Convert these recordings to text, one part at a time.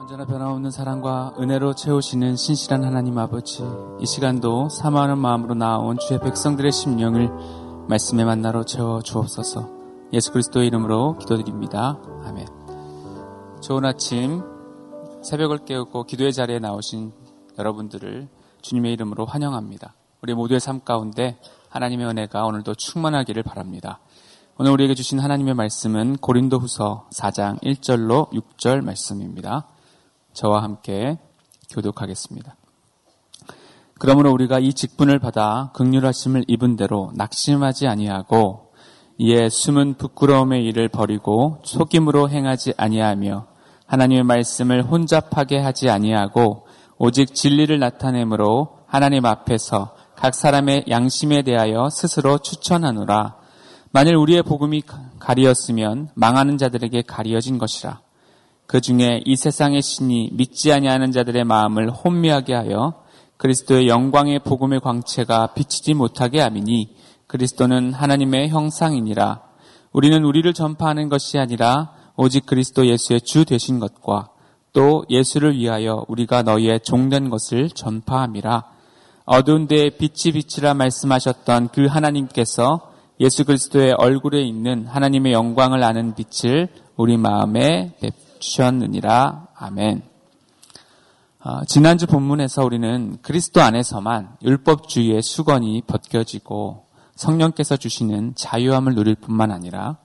언제나 변함없는 사랑과 은혜로 채우시는 신실한 하나님 아버지, 이 시간도 사모하는 마음으로 나온 주의 백성들의 심령을 말씀에 만나러 채워 주옵소서. 예수 그리스도의 이름으로 기도드립니다. 아멘. 좋은 아침, 새벽을 깨우고 기도의 자리에 나오신 여러분들을 주님의 이름으로 환영합니다. 우리 모두의 삶 가운데 하나님의 은혜가 오늘도 충만하기를 바랍니다. 오늘 우리에게 주신 하나님의 말씀은 고린도 후서 4장 1절로 6절 말씀입니다. 저와 함께 교독하겠습니다. 그러므로 우리가 이 직분을 받아 극률하심을 입은 대로 낙심하지 아니하고 이에 숨은 부끄러움의 일을 버리고 속임으로 행하지 아니하며 하나님의 말씀을 혼잡하게 하지 아니하고 오직 진리를 나타내므로 하나님 앞에서 각 사람의 양심에 대하여 스스로 추천하노라. 만일 우리의 복음이 가리었으면 망하는 자들에게 가리어진 것이라. 그 중에 이 세상의 신이 믿지 아니하는 자들의 마음을 혼미하게 하여 그리스도의 영광의 복음의 광채가 비치지 못하게 하미니 그리스도는 하나님의 형상이니라. 우리는 우리를 전파하는 것이 아니라 오직 그리스도 예수의 주 되신 것과 또 예수를 위하여 우리가 너희의 종된 것을 전파함이라. 어두운 데에 빛이 빛이라 말씀하셨던 그 하나님께서 예수 그리스도의 얼굴에 있는 하나님의 영광을 아는 빛을 우리 마음에 주셨느니라. 아멘. 어, 지난주 본문에서 우리는 그리스도 안에서만 율법주의의 수건이 벗겨지고 성령께서 주시는 자유함을 누릴 뿐만 아니라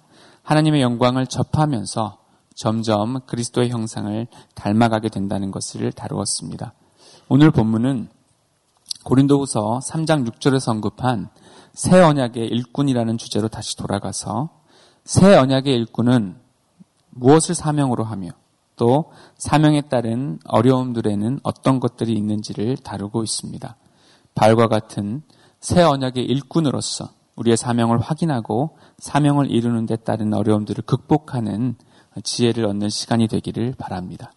하나님의 영광을 접하면서 점점 그리스도의 형상을 닮아가게 된다는 것을 다루었습니다. 오늘 본문은 고린도후서 3장 6절에서 언급한 새 언약의 일꾼이라는 주제로 다시 돌아가서 새 언약의 일꾼은 무엇을 사명으로 하며 또 사명에 따른 어려움들에는 어떤 것들이 있는지를 다루고 있습니다. 발과 같은 새 언약의 일꾼으로서 우리의 사명을 확인하고 사명을 이루는 데 따른 어려움들을 극복하는 지혜를 얻는 시간이 되기를 바랍니다.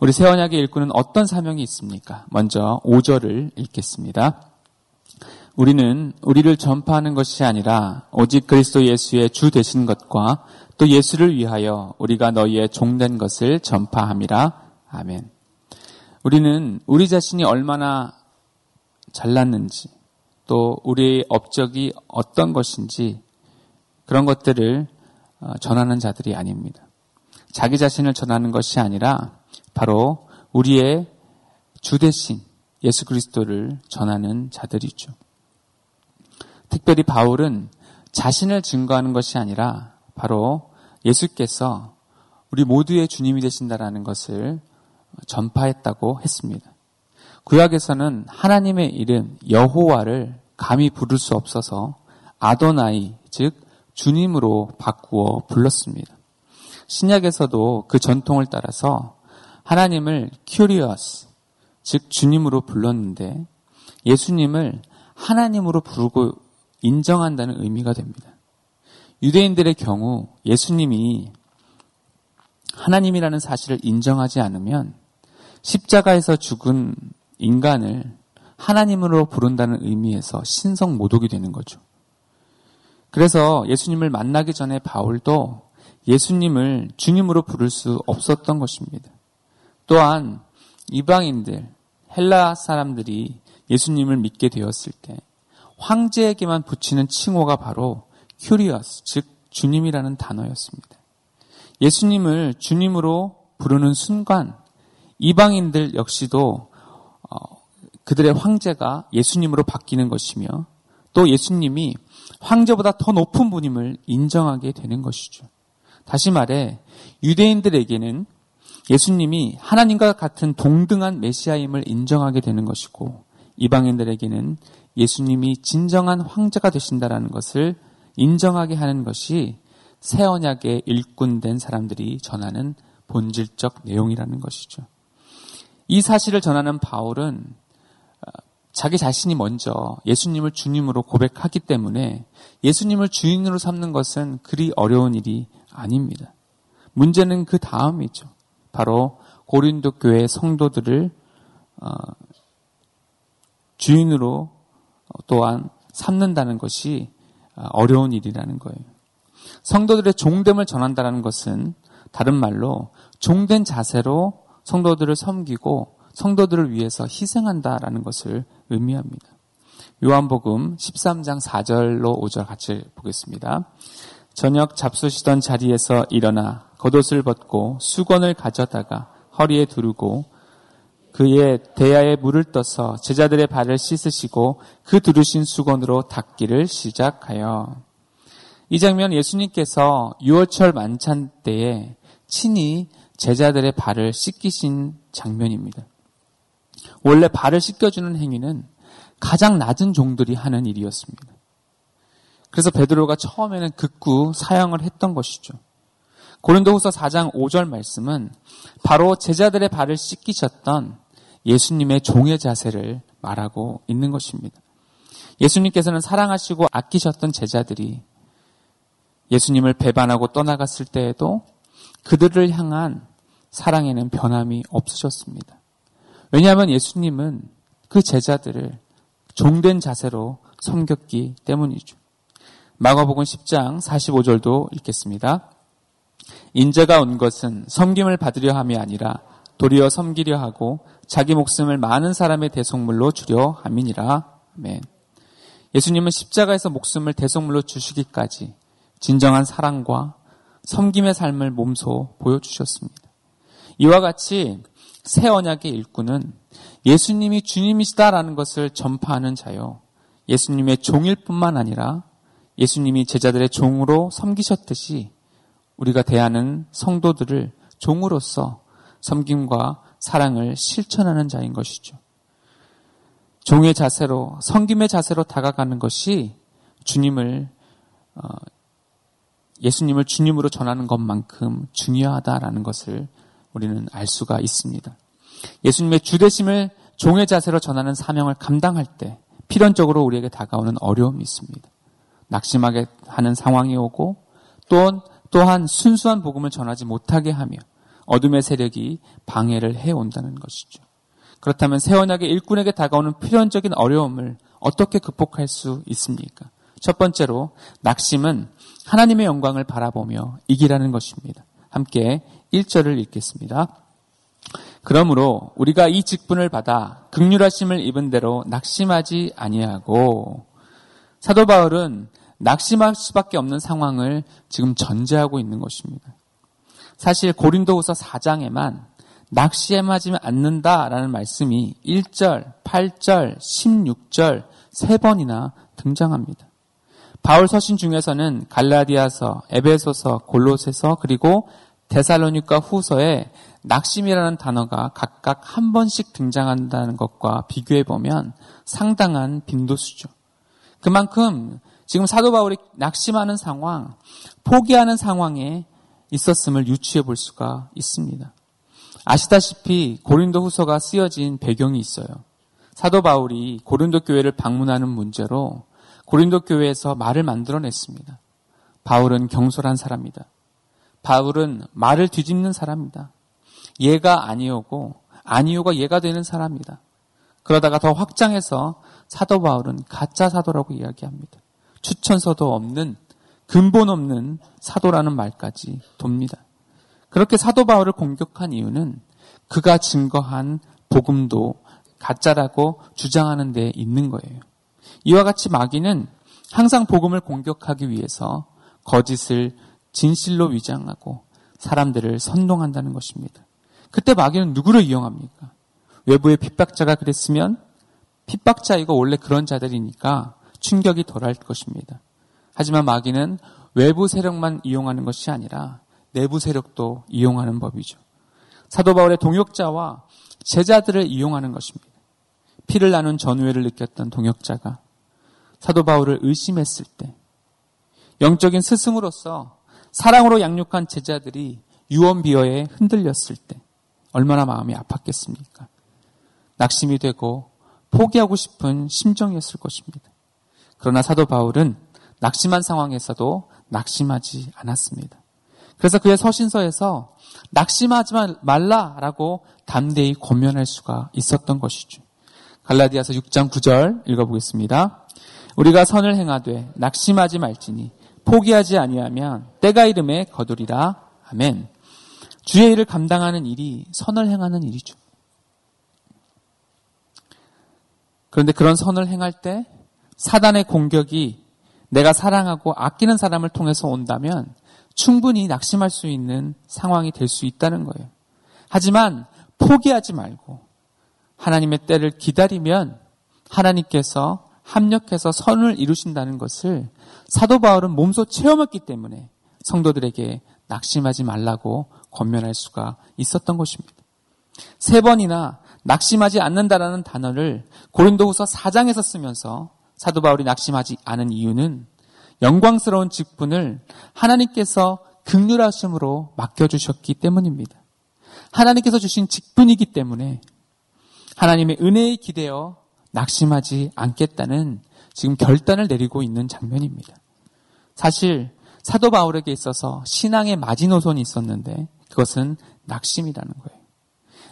우리 새 언약의 일꾼은 어떤 사명이 있습니까? 먼저 5절을 읽겠습니다. 우리는 우리를 전파하는 것이 아니라 오직 그리스도 예수의 주 되신 것과 또 예수를 위하여 우리가 너희의 종된 것을 전파함이라. 아멘. 우리는 우리 자신이 얼마나 잘났는지 또 우리의 업적이 어떤 것인지 그런 것들을 어, 전하는 자들이 아닙니다. 자기 자신을 전하는 것이 아니라 바로 우리의 주 대신 예수 그리스도를 전하는 자들이죠. 특별히 바울은 자신을 증거하는 것이 아니라 바로 예수께서 우리 모두의 주님이 되신다라는 것을 전파했다고 했습니다. 구약에서는 하나님의 이름 여호와를 감히 부를 수 없어서 아도나이 즉 주님으로 바꾸어 불렀습니다. 신약에서도 그 전통을 따라서 하나님을 κύριος 즉 주님으로 불렀는데 예수님을 하나님으로 부르고 인정한다는 의미가 됩니다. 유대인들의 경우 예수님이 하나님이라는 사실을 인정하지 않으면 십자가에서 죽은 인간을 하나님으로 부른다는 의미에서 신성 모독이 되는 거죠. 그래서 예수님을 만나기 전에 바울도 예수님을 주님으로 부를 수 없었던 것입니다. 또한 이방인들, 헬라 사람들이 예수님을 믿게 되었을 때 황제에게만 붙이는 칭호가 바로 κύριος, 즉 주님이라는 단어였습니다. 예수님을 주님으로 부르는 순간 이방인들 역시도 어, 그들의 황제가 예수님으로 바뀌는 것이며 또 예수님이 황제보다 더 높은 분임을 인정하게 되는 것이죠. 다시 말해 유대인들에게는 예수님이 하나님과 같은 동등한 메시아임을 인정하게 되는 것이고 이방인들에게는 예수님이 진정한 황제가 되신다라는 것을 인정하게 하는 것이 새 언약의 일꾼된 사람들이 전하는 본질적 내용이라는 것이죠. 이 사실을 전하는 바울은 어, 자기 자신이 먼저 예수님을 주님으로 고백하기 때문에 예수님을 주인으로 삼는 것은 그리 어려운 일이 아닙니다. 문제는 그 다음이죠. 바로 고린도 교회 성도들을 어, 주인으로 또한 삼는다는 것이 어려운 일이라는 거예요. 성도들의 종됨을 전한다는 것은 다른 말로 종된 자세로 성도들을 섬기고 성도들을 위해서 희생한다라는 것을 의미합니다. 요한복음 13장 4절로 5절 같이 보겠습니다. 저녁 잡수시던 자리에서 일어나 겉옷을 벗고 수건을 가져다가 허리에 두르고 그의 대야에 물을 떠서 제자들의 발을 씻으시고 그 두르신 수건으로 닦기를 시작하여 이 장면 예수님께서 유월철 만찬 때에 친히 제자들의 발을 씻기신 장면입니다. 원래 발을 씻겨주는 행위는 가장 낮은 종들이 하는 일이었습니다. 그래서 베드로가 처음에는 극구 사용을 했던 것이죠. 고린도후서 4장 5절 말씀은 바로 제자들의 발을 씻기셨던 예수님의 종의 자세를 말하고 있는 것입니다. 예수님께서는 사랑하시고 아끼셨던 제자들이 예수님을 배반하고 떠나갔을 때에도 그들을 향한 사랑에는 변함이 없으셨습니다. 왜냐하면 예수님은 그 제자들을 종된 자세로 섬겼기 때문이죠. 마가복음 10장 45절도 읽겠습니다. 인재가 온 것은 섬김을 받으려 함이 아니라 도리어 섬기려 하고 자기 목숨을 많은 사람의 대속물로 주려 함이니라. 아멘. 예수님은 십자가에서 목숨을 대속물로 주시기까지 진정한 사랑과 섬김의 삶을 몸소 보여주셨습니다. 이와 같이 새 언약의 일꾼은 예수님이 주님이시다라는 것을 전파하는 자요. 예수님의 종일 뿐만 아니라 예수님이 제자들의 종으로 섬기셨듯이 우리가 대하는 성도들을 종으로서 섬김과 사랑을 실천하는 자인 것이죠. 종의 자세로, 섬김의 자세로 다가가는 것이 주님을, 어, 예수님을 주님으로 전하는 것만큼 중요하다라는 것을 우리는 알 수가 있습니다. 예수님의 주대심을 종의 자세로 전하는 사명을 감당할 때 필연적으로 우리에게 다가오는 어려움이 있습니다. 낙심하게 하는 상황이 오고 또 또한 순수한 복음을 전하지 못하게 하며 어둠의 세력이 방해를 해 온다는 것이죠. 그렇다면 새 언약의 일꾼에게 다가오는 필연적인 어려움을 어떻게 극복할 수 있습니까? 첫 번째로 낙심은 하나님의 영광을 바라보며 이기라는 것입니다. 함께 1절을 읽겠습니다. 그러므로 우리가 이 직분을 받아 극률하심을 입은 대로 낙심하지 아니하고 사도 바울은 낙심할 수밖에 없는 상황을 지금 전제하고 있는 것입니다. 사실 고린도후서 4장에만 낙시에 맞으면 않는다라는 말씀이 1절, 8절, 16절 세 번이나 등장합니다. 바울 서신 중에서는 갈라디아서, 에베소서, 골로새서 그리고 데살로니카 후서에 낙심이라는 단어가 각각 한 번씩 등장한다는 것과 비교해 보면 상당한 빈도수죠. 그만큼 지금 사도 바울이 낙심하는 상황, 포기하는 상황에 있었음을 유추해 볼 수가 있습니다. 아시다시피 고린도 후서가 쓰여진 배경이 있어요. 사도 바울이 고린도 교회를 방문하는 문제로 고린도 교회에서 말을 만들어냈습니다. 바울은 경솔한 사람이다. 바울은 말을 뒤집는 사람이다. 얘가 아니오고 아니오가 얘가 되는 사람이다. 그러다가 더 확장해서 사도 바울은 가짜 사도라고 이야기합니다. 추천서도 없는 근본 없는 사도라는 말까지 돕니다. 그렇게 사도 바울을 공격한 이유는 그가 증거한 복음도 가짜라고 주장하는 데 있는 거예요. 이와 같이 마귀는 항상 복음을 공격하기 위해서 거짓을 진실로 위장하고 사람들을 선동한다는 것입니다. 그때 마귀는 누구를 이용합니까? 외부의 핍박자가 그랬으면 핍박자이고 원래 그런 자들이니까 충격이 덜할 것입니다. 하지만 마귀는 외부 세력만 이용하는 것이 아니라 내부 세력도 이용하는 법이죠. 사도 바울의 동역자와 제자들을 이용하는 것입니다. 피를 나눈 전우회를 느꼈던 동역자가 사도 바울을 의심했을 때 영적인 스승으로서 사랑으로 양육한 제자들이 유언비어에 흔들렸을 때 얼마나 마음이 아팠겠습니까? 낙심이 되고 포기하고 싶은 심정이었을 것입니다. 그러나 사도 바울은 낙심한 상황에서도 낙심하지 않았습니다. 그래서 그의 서신서에서 낙심하지 말라라고 담대히 권면할 수가 있었던 것이죠. 갈라디아서 6장 9절 읽어보겠습니다. 우리가 선을 행하되 낙심하지 말지니 포기하지 아니하면 때가 이름에 거두리라. 아멘. 주의 일을 감당하는 일이 선을 행하는 일이죠. 그런데 그런 선을 행할 때 사단의 공격이 내가 사랑하고 아끼는 사람을 통해서 온다면 충분히 낙심할 수 있는 상황이 될 수 있다는 거예요. 하지만 포기하지 말고 하나님의 때를 기다리면 하나님께서 합력해서 선을 이루신다는 것을 사도 바울은 몸소 체험했기 때문에 성도들에게 낙심하지 말라고 권면할 수가 있었던 것입니다. 세 번이나 낙심하지 않는다라는 단어를 고린도후서 4장에서 쓰면서 사도 바울이 낙심하지 않은 이유는 영광스러운 직분을 하나님께서 극률하심으로 맡겨주셨기 때문입니다. 하나님께서 주신 직분이기 때문에 하나님의 은혜에 기대어 낙심하지 않겠다는 지금 결단을 내리고 있는 장면입니다. 사실 사도 바울에게 있어서 신앙의 마지노선이 있었는데 그것은 낙심이라는 거예요.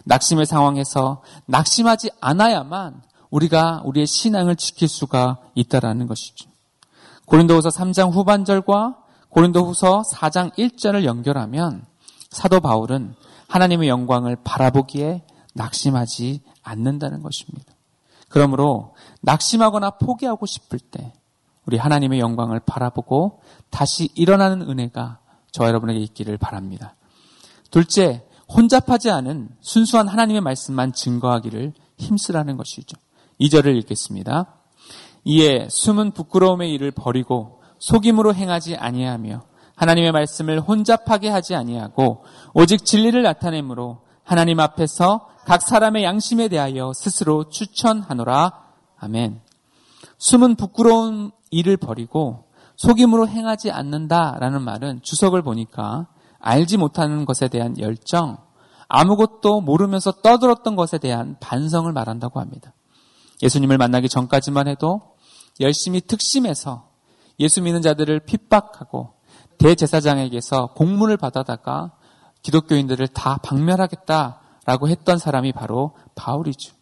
낙심의 상황에서 낙심하지 않아야만 우리가 우리의 신앙을 지킬 수가 있다라는 것이죠. 고린도후서 3장 후반절과 고린도후서 4장 1절을 연결하면 사도 바울은 하나님의 영광을 바라보기에 낙심하지 않는다는 것입니다. 그러므로 낙심하거나 포기하고 싶을 때 우리 하나님의 영광을 바라보고 다시 일어나는 은혜가 저와 여러분에게 있기를 바랍니다. 둘째, 혼잡하지 않은 순수한 하나님의 말씀만 증거하기를 힘쓰라는 것이죠. 2절을 읽겠습니다. 이에 숨은 부끄러움의 일을 버리고 속임으로 행하지 아니하며 하나님의 말씀을 혼잡하게 하지 아니하고 오직 진리를 나타내므로 하나님 앞에서 각 사람의 양심에 대하여 스스로 추천하노라. 아멘. 숨은 부끄러운 일을 버리고 속임으로 행하지 않는다라는 말은 주석을 보니까 알지 못하는 것에 대한 열정, 아무것도 모르면서 떠들었던 것에 대한 반성을 말한다고 합니다. 예수님을 만나기 전까지만 해도 열심히 특심해서 예수 믿는 자들을 핍박하고 대제사장에게서 공문을 받아다가 기독교인들을 다 박멸하겠다라고 했던 사람이 바로 바울이죠.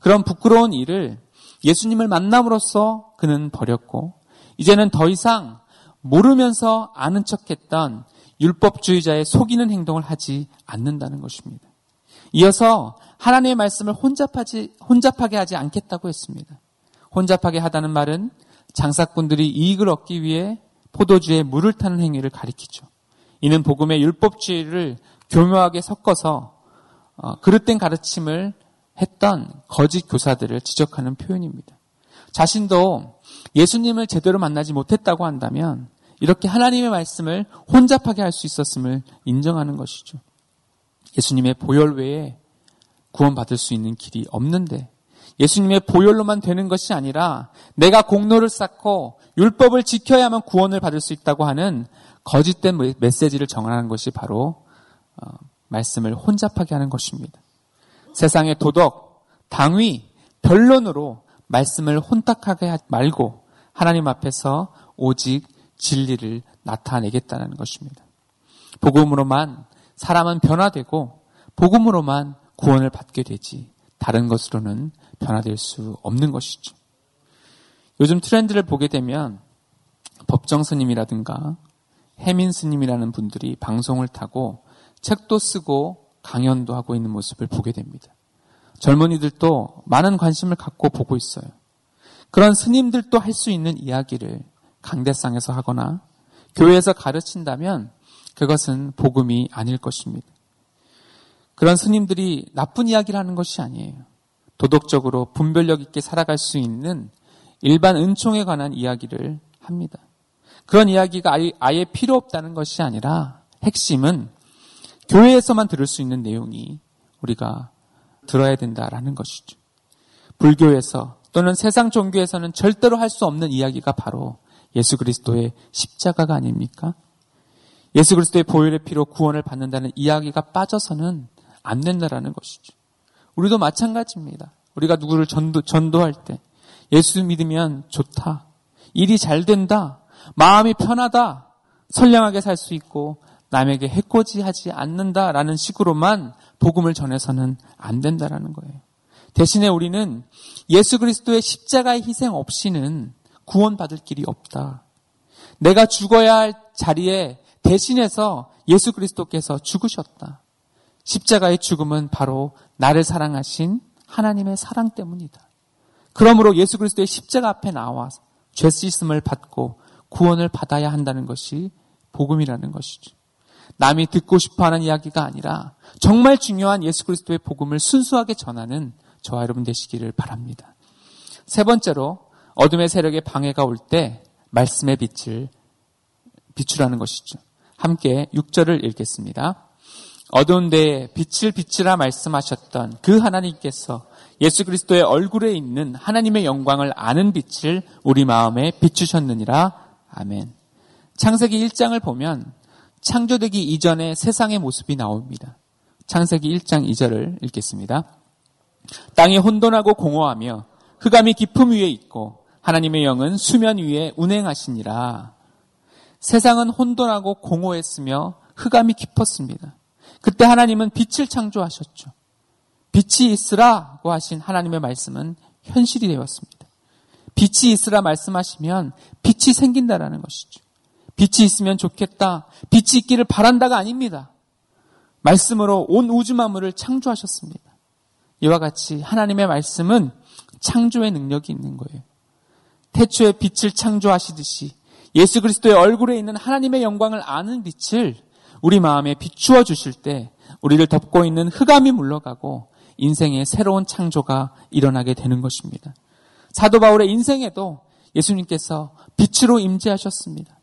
그런 부끄러운 일을 예수님을 만남으로써 그는 버렸고 이제는 더 이상 모르면서 아는 척했던 율법주의자의 속이는 행동을 하지 않는다는 것입니다. 이어서 하나님의 말씀을 혼잡하지, 혼잡하게 하지 않겠다고 했습니다. 혼잡하게 하다는 말은 장사꾼들이 이익을 얻기 위해 포도주에 물을 타는 행위를 가리키죠. 이는 복음의 율법주의를 교묘하게 섞어서 어, 그릇된 가르침을 했던 거짓 교사들을 지적하는 표현입니다. 자신도 예수님을 제대로 만나지 못했다고 한다면 이렇게 하나님의 말씀을 혼잡하게 할 수 있었음을 인정하는 것이죠. 예수님의 보혈 외에 구원받을 수 있는 길이 없는데 예수님의 보혈로만 되는 것이 아니라 내가 공로를 쌓고 율법을 지켜야만 구원을 받을 수 있다고 하는 거짓된 메시지를 정하는 것이 바로 어, 말씀을 혼잡하게 하는 것입니다. 세상의 도덕, 당위, 변론으로 말씀을 혼탁하게 하지 말고 하나님 앞에서 오직 진리를 나타내겠다는 것입니다. 복음으로만 사람은 변화되고 복음으로만 구원을 받게 되지 다른 것으로는 변화될 수 없는 것이죠. 요즘 트렌드를 보게 되면 법정 스님이라든가 해민 스님이라는 분들이 방송을 타고 책도 쓰고 강연도 하고 있는 모습을 보게 됩니다. 젊은이들도 많은 관심을 갖고 보고 있어요. 그런 스님들도 할 수 있는 이야기를 강대상에서 하거나 교회에서 가르친다면 그것은 복음이 아닐 것입니다. 그런 스님들이 나쁜 이야기를 하는 것이 아니에요. 도덕적으로 분별력 있게 살아갈 수 있는 일반 은총에 관한 이야기를 합니다. 그런 이야기가 아예 필요 없다는 것이 아니라 핵심은 교회에서만 들을 수 있는 내용이 우리가 들어야 된다라는 것이죠. 불교에서 또는 세상 종교에서는 절대로 할 수 없는 이야기가 바로 예수 그리스도의 십자가가 아닙니까? 예수 그리스도의 보혈의 피로 구원을 받는다는 이야기가 빠져서는 안 된다라는 것이죠. 우리도 마찬가지입니다. 우리가 누구를 전도, 전도할 때 예수 믿으면 좋다. 일이 잘 된다. 마음이 편하다. 선량하게 살 수 있고 남에게 해코지하지 않는다라는 식으로만 복음을 전해서는 안 된다라는 거예요. 대신에 우리는 예수 그리스도의 십자가의 희생 없이는 구원받을 길이 없다. 내가 죽어야 할 자리에 대신해서 예수 그리스도께서 죽으셨다. 십자가의 죽음은 바로 나를 사랑하신 하나님의 사랑 때문이다. 그러므로 예수 그리스도의 십자가 앞에 나와 죄 씻음을 받고 구원을 받아야 한다는 것이 복음이라는 것이죠. 남이 듣고 싶어 하는 이야기가 아니라 정말 중요한 예수 그리스도의 복음을 순수하게 전하는 저와 여러분 되시기를 바랍니다. 세 번째로 어둠의 세력의 방해가 올 때 말씀의 빛을 비추라는 것이죠. 함께 6절을 읽겠습니다. 어두운 데에 빛을 비치라 말씀하셨던 그 하나님께서 예수 그리스도의 얼굴에 있는 하나님의 영광을 아는 빛을 우리 마음에 비추셨느니라. 아멘. 창세기 1장을 보면 창조되기 이전의 세상의 모습이 나옵니다. 창세기 1장 2절을 읽겠습니다. 땅이 혼돈하고 공허하며 흑암이 깊음 위에 있고 하나님의 영은 수면 위에 운행하시니라. 세상은 혼돈하고 공허했으며 흑암이 깊었습니다. 그때 하나님은 빛을 창조하셨죠. 빛이 있으라고 하신 하나님의 말씀은 현실이 되었습니다. 빛이 있으라 말씀하시면 빛이 생긴다라는 것이죠. 빛이 있으면 좋겠다. 빛이 있기를 바란다가 아닙니다. 말씀으로 온 우주 만물을 창조하셨습니다. 이와 같이 하나님의 말씀은 창조의 능력이 있는 거예요. 태초에 빛을 창조하시듯이 예수 그리스도의 얼굴에 있는 하나님의 영광을 아는 빛을 우리 마음에 비추어 주실 때 우리를 덮고 있는 흑암이 물러가고 인생의 새로운 창조가 일어나게 되는 것입니다. 사도 바울의 인생에도 예수님께서 빛으로 임재하셨습니다.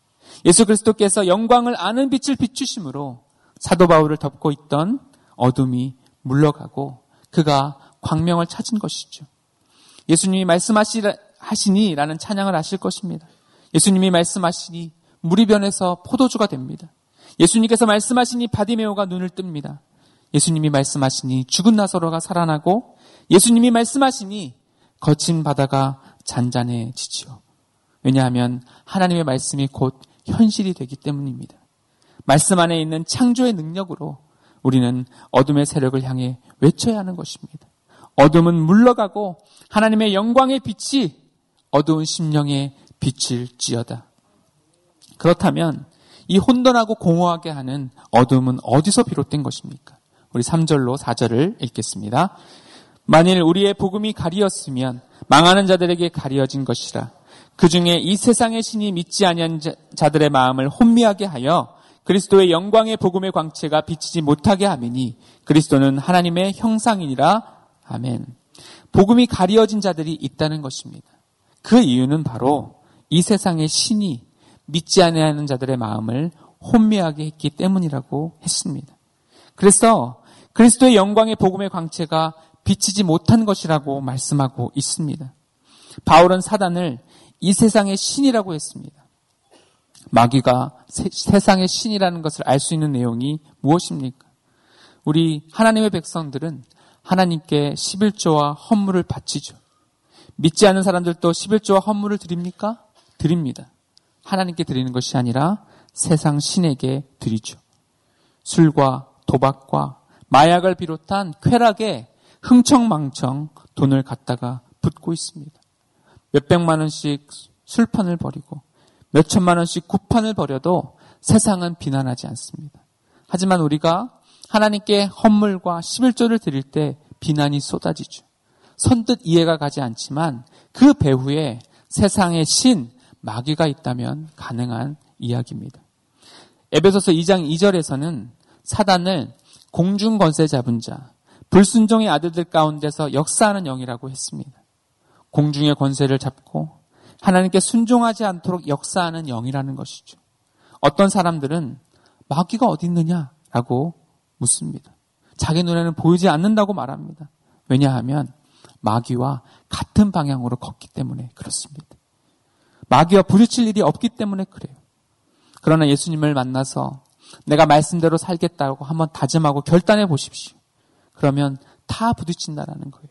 예수 그리스도께서 영광을 아는 빛을 비추심으로 사도 바울을 덮고 있던 어둠이 물러가고 그가 광명을 찾은 것이죠. 예수님이 말씀하시니라는 찬양을 하실 것입니다. 예수님이 말씀하시니 물이 변해서 포도주가 됩니다. 예수님께서 말씀하시니 바디메오가 눈을 뜹니다. 예수님이 말씀하시니 죽은 나사로가 살아나고 예수님이 말씀하시니 거친 바다가 잔잔해지지요. 왜냐하면 하나님의 말씀이 곧 현실이 되기 때문입니다. 말씀 안에 있는 창조의 능력으로 우리는 어둠의 세력을 향해 외쳐야 하는 것입니다. 어둠은 물러가고 하나님의 영광의 빛이 어두운 심령에 빛을 찌어다. 그렇다면 이 혼돈하고 공허하게 하는 어둠은 어디서 비롯된 것입니까? 우리 3절로 4절을 읽겠습니다. 만일 우리의 복음이 가리었으면 망하는 자들에게 가리어진 것이라. 그 중에 이 세상의 신이 믿지 아니한 자들의 마음을 혼미하게 하여 그리스도의 영광의 복음의 광채가 비치지 못하게 하미니 그리스도는 하나님의 형상이니라. 아멘. 복음이 가리어진 자들이 있다는 것입니다. 그 이유는 바로 이 세상의 신이 믿지 아니하는 자들의 마음을 혼미하게 했기 때문이라고 했습니다. 그래서 그리스도의 영광의 복음의 광채가 비치지 못한 것이라고 말씀하고 있습니다. 바울은 사단을 이 세상의 신이라고 했습니다. 마귀가 세, 세상의 신이라는 것을 알 수 있는 내용이 무엇입니까? 우리 하나님의 백성들은 하나님께 11조와 헌물을 바치죠. 믿지 않는 사람들도 11조와 헌물을 드립니까? 드립니다. 하나님께 드리는 것이 아니라 세상 신에게 드리죠. 술과 도박과 마약을 비롯한 쾌락에 흥청망청 돈을 갖다가 붓고 있습니다. 몇백만 원씩 술판을 벌이고 몇천만 원씩 구판을 벌여도 세상은 비난하지 않습니다. 하지만 우리가 하나님께 헌물과 11조를 드릴 때 비난이 쏟아지죠. 선뜻 이해가 가지 않지만 그 배후에 세상의 신, 마귀가 있다면 가능한 이야기입니다. 에베소서 2장 2절에서는 사단을 공중 권세 잡은 자, 불순종의 아들들 가운데서 역사하는 영이라고 했습니다. 공중의 권세를 잡고 하나님께 순종하지 않도록 역사하는 영이라는 것이죠. 어떤 사람들은 마귀가 어디 있느냐라고 묻습니다. 자기 눈에는 보이지 않는다고 말합니다. 왜냐하면 마귀와 같은 방향으로 걷기 때문에 그렇습니다. 마귀와 부딪힐 일이 없기 때문에 그래요. 그러나 예수님을 만나서 내가 말씀대로 살겠다고 한번 다짐하고 결단해 보십시오. 그러면 다 부딪힌다라는 거예요.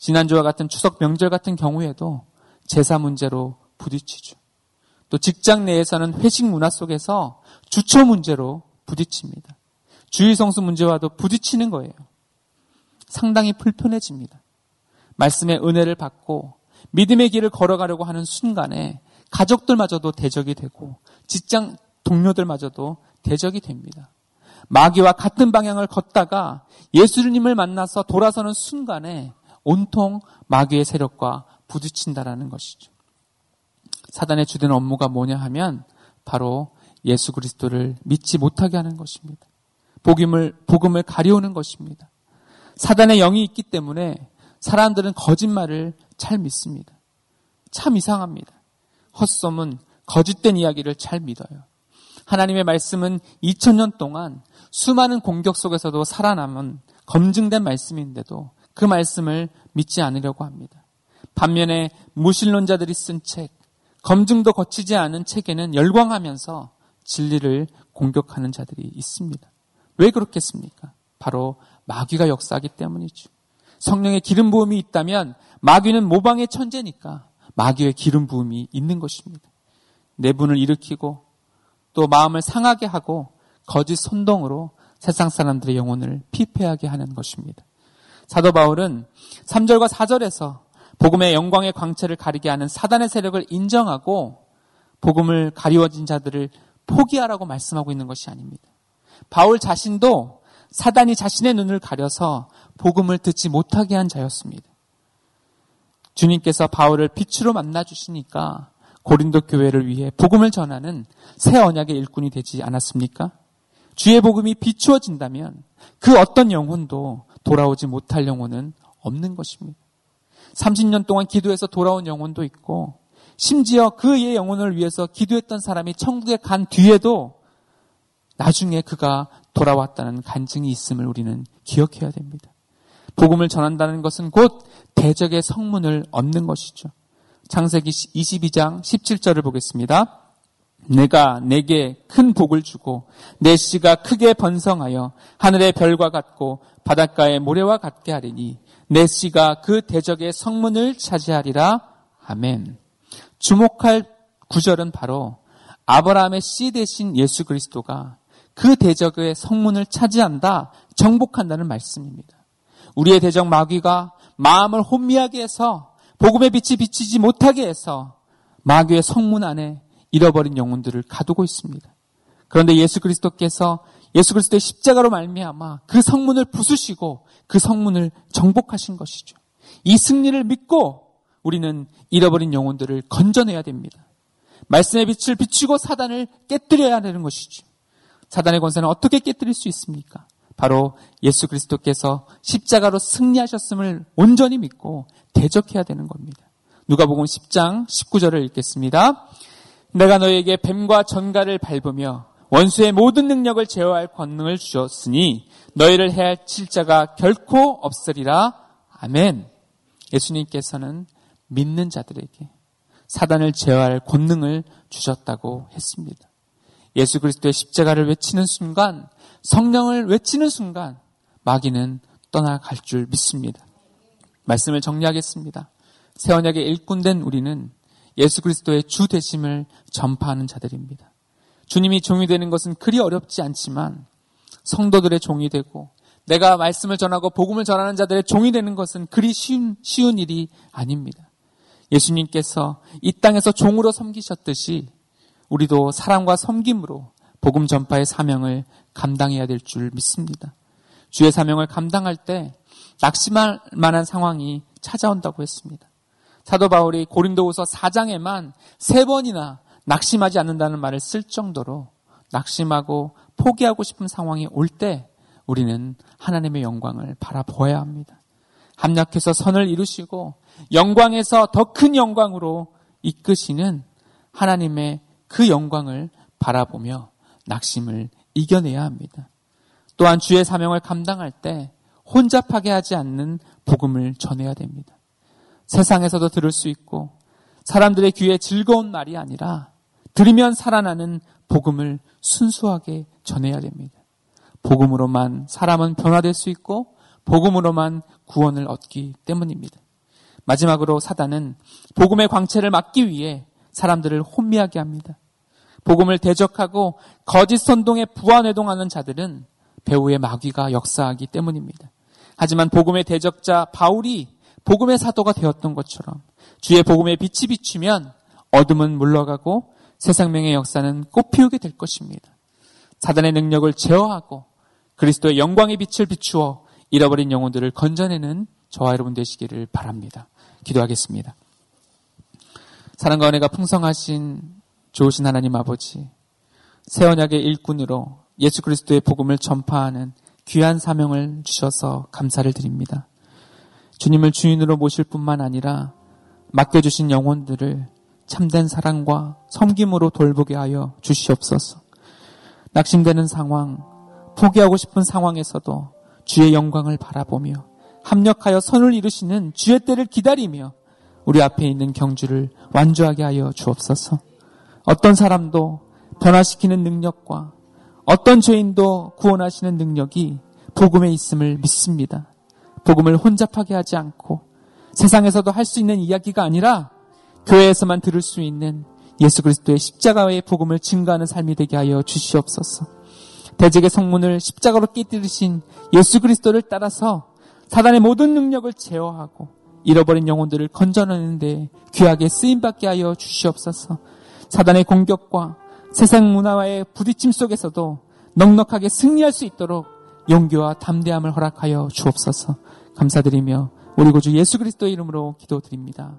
지난주와 같은 추석 명절 같은 경우에도 제사 문제로 부딪히죠. 또 직장 내에서는 회식 문화 속에서 주초 문제로 부딪힙니다. 주의성수 문제와도 부딪히는 거예요. 상당히 불편해집니다. 말씀의 은혜를 받고 믿음의 길을 걸어가려고 하는 순간에 가족들마저도 대적이 되고 직장 동료들마저도 대적이 됩니다. 마귀와 같은 방향을 걷다가 예수님을 만나서 돌아서는 순간에 온통 마귀의 세력과 부딪힌다라는 것이죠. 사단의 주된 업무가 뭐냐 하면 바로 예수 그리스도를 믿지 못하게 하는 것입니다. 복음을 복음을 가려우는 것입니다. 사단의 영이 있기 때문에 사람들은 거짓말을 잘 믿습니다. 참 이상합니다. 헛소문, 거짓된 이야기를 잘 믿어요. 하나님의 말씀은 2000년 동안 수많은 공격 속에서도 살아남은 검증된 말씀인데도 그 말씀을 믿지 않으려고 합니다. 반면에 무신론자들이 쓴 책, 검증도 거치지 않은 책에는 열광하면서 진리를 공격하는 자들이 있습니다. 왜 그렇겠습니까? 바로 마귀가 역사하기 때문이죠. 성령의 기름 부음이 있다면 마귀는 모방의 천재니까 마귀의 기름 부음이 있는 것입니다. 내분을 일으키고 또 마음을 상하게 하고 거짓 선동으로 세상 사람들의 영혼을 피폐하게 하는 것입니다. 사도 바울은 3절과 4절에서 복음의 영광의 광채를 가리게 하는 사단의 세력을 인정하고 복음을 가리워진 자들을 포기하라고 말씀하고 있는 것이 아닙니다. 바울 자신도 사단이 자신의 눈을 가려서 복음을 듣지 못하게 한 자였습니다. 주님께서 바울을 빛으로 만나 주시니까 고린도 교회를 위해 복음을 전하는 새 언약의 일꾼이 되지 않았습니까? 주의 복음이 비추어진다면 그 어떤 영혼도 돌아오지 못할 영혼은 없는 것입니다. 30년 동안 기도해서 돌아온 영혼도 있고 심지어 그의 영혼을 위해서 기도했던 사람이 천국에 간 뒤에도 나중에 그가 돌아왔다는 간증이 있음을 우리는 기억해야 됩니다. 복음을 전한다는 것은 곧 대적의 성문을 얻는 것이죠. 창세기 22장 17절을 보겠습니다. 내가 내게 큰 복을 주고 내 씨가 크게 번성하여 하늘의 별과 같고 바닷가의 모래와 같게 하리니 내 씨가 그 대적의 성문을 차지하리라. 아멘. 주목할 구절은 바로 아브라함의 씨 대신 예수 그리스도가 그 대적의 성문을 차지한다, 정복한다는 말씀입니다. 우리의 대적 마귀가 마음을 혼미하게 해서 복음의 빛이 비치지 못하게 해서 마귀의 성문 안에 잃어버린 영혼들을 가두고 있습니다. 그런데 예수 그리스도께서 예수 그리스도의 십자가로 말미암아 그 성문을 부수시고 그 성문을 정복하신 것이죠. 이 승리를 믿고 우리는 잃어버린 영혼들을 건져내야 됩니다. 말씀의 빛을 비추고 사단을 깨뜨려야 하는 것이죠. 사단의 권세는 어떻게 깨뜨릴 수 있습니까? 바로 예수 그리스도께서 십자가로 승리하셨음을 온전히 믿고 대적해야 되는 겁니다. 누가복음 10장 19절을 읽겠습니다. 내가 너에게 뱀과 전갈을 밟으며 원수의 모든 능력을 제어할 권능을 주었으니 너희를 해할 자가 결코 없으리라. 아멘. 예수님께서는 믿는 자들에게 사단을 제어할 권능을 주셨다고 했습니다. 예수 그리스도의 십자가를 외치는 순간, 성령을 외치는 순간, 마귀는 떠나갈 줄 믿습니다. 말씀을 정리하겠습니다. 새 언약의 일꾼된 우리는 예수 그리스도의 주 되심을 전파하는 자들입니다. 주님이 종이 되는 것은 그리 어렵지 않지만 성도들의 종이 되고 내가 말씀을 전하고 복음을 전하는 자들의 종이 되는 것은 그리 쉬운, 쉬운 일이 아닙니다. 예수님께서 이 땅에서 종으로 섬기셨듯이 우리도 사랑과 섬김으로 복음 전파의 사명을 감당해야 될 줄 믿습니다. 주의 사명을 감당할 때 낙심할 만한 상황이 찾아온다고 했습니다. 사도 바울이 고린도후서 4장에만 세 번이나 낙심하지 않는다는 말을 쓸 정도로 낙심하고 포기하고 싶은 상황이 올 때 우리는 하나님의 영광을 바라보아야 합니다. 합력해서 선을 이루시고 영광에서 더 큰 영광으로 이끄시는 하나님의 그 영광을 바라보며 낙심을 이겨내야 합니다. 또한 주의 사명을 감당할 때 혼잡하게 하지 않는 복음을 전해야 됩니다. 세상에서도 들을 수 있고 사람들의 귀에 즐거운 말이 아니라 들으면 살아나는 복음을 순수하게 전해야 됩니다. 복음으로만 사람은 변화될 수 있고 복음으로만 구원을 얻기 때문입니다. 마지막으로 사단은 복음의 광채를 막기 위해 사람들을 혼미하게 합니다. 복음을 대적하고 거짓 선동에 부안해동하는 자들은 배후의 마귀가 역사하기 때문입니다. 하지만 복음의 대적자 바울이 복음의 사도가 되었던 것처럼 주의 복음의 빛이 비추면 어둠은 물러가고 새 생명의 역사는 꽃피우게 될 것입니다. 사단의 능력을 제어하고 그리스도의 영광의 빛을 비추어 잃어버린 영혼들을 건져내는 저와 여러분 되시기를 바랍니다. 기도하겠습니다. 사랑과 은혜가 풍성하신 좋으신 하나님 아버지, 새 언약의 일꾼으로 예수 그리스도의 복음을 전파하는 귀한 사명을 주셔서 감사를 드립니다. 주님을 주인으로 모실 뿐만 아니라 맡겨주신 영혼들을 참된 사랑과 섬김으로 돌보게 하여 주시옵소서. 낙심되는 상황, 포기하고 싶은 상황에서도 주의 영광을 바라보며 합력하여 선을 이루시는 주의 때를 기다리며 우리 앞에 있는 경주를 완주하게 하여 주옵소서. 어떤 사람도 변화시키는 능력과 어떤 죄인도 구원하시는 능력이 복음에 있음을 믿습니다. 복음을 혼잡하게 하지 않고 세상에서도 할 수 있는 이야기가 아니라 교회에서만 들을 수 있는 예수 그리스도의 십자가의 복음을 증거하는 삶이 되게 하여 주시옵소서. 대적의 성문을 십자가로 깨뜨리신 예수 그리스도를 따라서 사단의 모든 능력을 제어하고 잃어버린 영혼들을 건져내는데 귀하게 쓰임받게 하여 주시옵소서. 사단의 공격과 세상 문화와의 부딪힘 속에서도 넉넉하게 승리할 수 있도록 용기와 담대함을 허락하여 주옵소서. 감사드리며 우리 구주 예수 그리스도의 이름으로 기도드립니다.